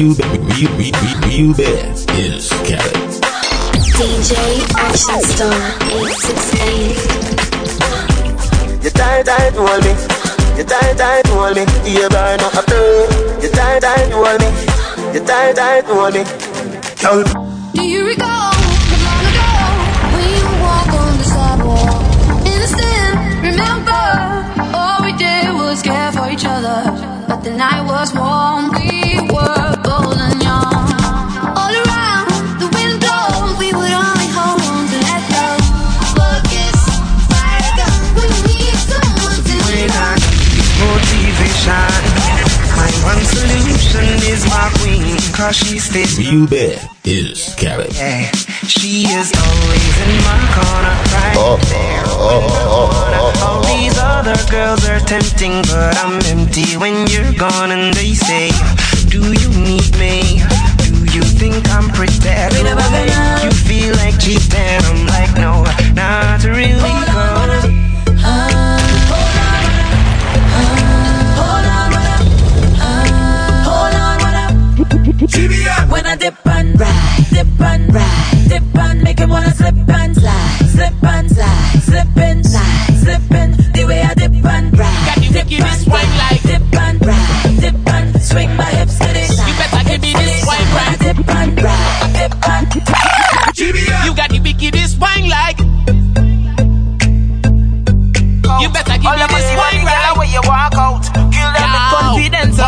Real, real, real, real bad is Khaled. DJ Action Star 868. You tight, tight, hold me. You tight, tight, hold me. You burn up a play. You tight, tight, hold me. You tight, tight, hold me. Girl, Do you recall not long ago we would walk on the sidewalk? Innocent, remember? All we did was care for each other, but the night was warm. Is my queen, cause she stays Real bad is Khaled. Yeah, she is always in my corner, right oh, there. Oh, oh, when I wanna. All these other girls are tempting, but I'm empty when you're gone. And they say, Do you need me? Do you think I'm pretty? Do I make you feel like cheating? When I dip and ride, dip and ride, dip and make him wanna slip and slide, slip and slide, slipping, slide, slipping. The way I dip and ride, dip and ride, dip and ride, dip and swing my hips to the side. You better give me this wine When right. dip and ride, dip and You got the wickedest wine like. You better give All me of us this wine wine girl, right. when you walk out, kill them with confidence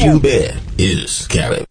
Real bad is Khaled.